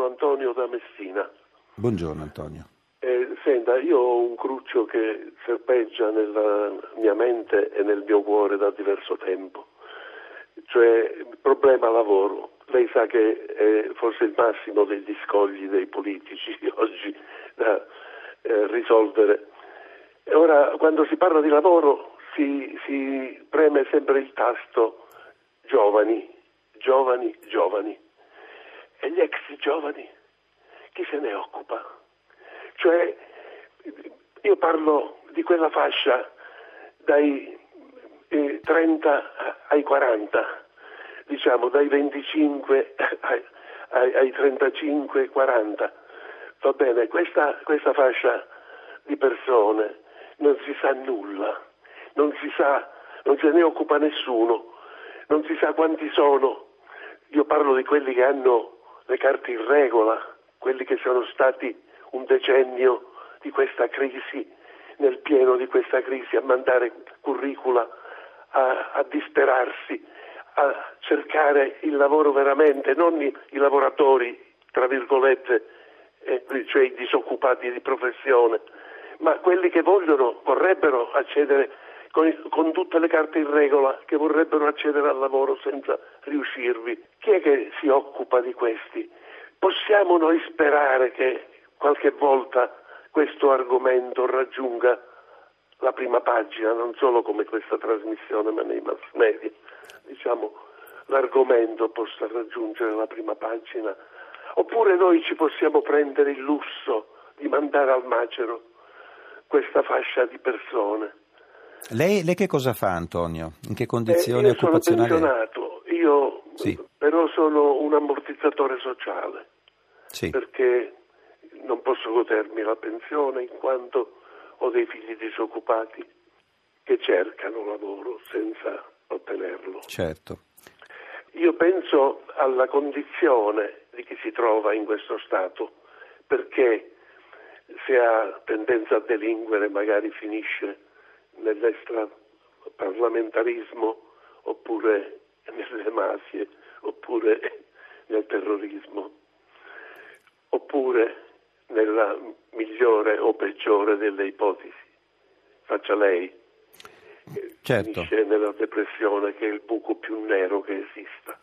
Sono Antonio da Messina. Buongiorno Antonio. Eh, senta, io ho un cruccio che serpeggia nella mia mente e nel mio cuore da diverso tempo, cioè il problema lavoro. Lei sa che è forse il massimo degli scogli dei politici oggi da eh, risolvere. E ora, quando si parla di lavoro, si, si preme sempre il tasto giovani, giovani, giovani. E gli ex giovani, chi se ne occupa? Cioè, io parlo di quella fascia dai eh, 30 ai 40, diciamo dai 25 ai, ai, ai 35-40. Va bene, questa, questa fascia di persone non si sa nulla, non si sa, non se ne occupa nessuno, non si sa quanti sono. Io parlo di quelli che hanno le carte in regola, quelli che sono stati un decennio di questa crisi, nel pieno di questa crisi, a mandare curricula, a, a disperarsi, a cercare il lavoro veramente, non i, i lavoratori, tra virgolette, eh, cioè i disoccupati di professione, ma quelli che vogliono, vorrebbero accedere con, con, tutte le carte in regola, che vorrebbero accedere al lavoro senza riuscirvi. Chi è che si occupa di questi? Possiamo noi sperare che qualche volta questo argomento raggiunga la prima pagina, non solo come questa trasmissione, ma nei mass media. Diciamo, l'argomento possa raggiungere la prima pagina. Oppure noi ci possiamo prendere il lusso di mandare al macero questa fascia di persone. Lei, lei che cosa fa Antonio? In che condizioni eh, io occupazionali? Sono pensionato, io sì. però sono un ammortizzatore sociale sì. perché non posso godermi la pensione in quanto ho dei figli disoccupati che cercano lavoro senza ottenerlo. Certo. Io penso alla condizione di chi si trova in questo stato perché se ha tendenza a delinquere magari finisce nell'extraparlamentarismo oppure nelle mafie oppure nel terrorismo oppure nella migliore o peggiore delle ipotesi. Faccia lei. Certo. Finisce nella depressione che è il buco più nero che esista.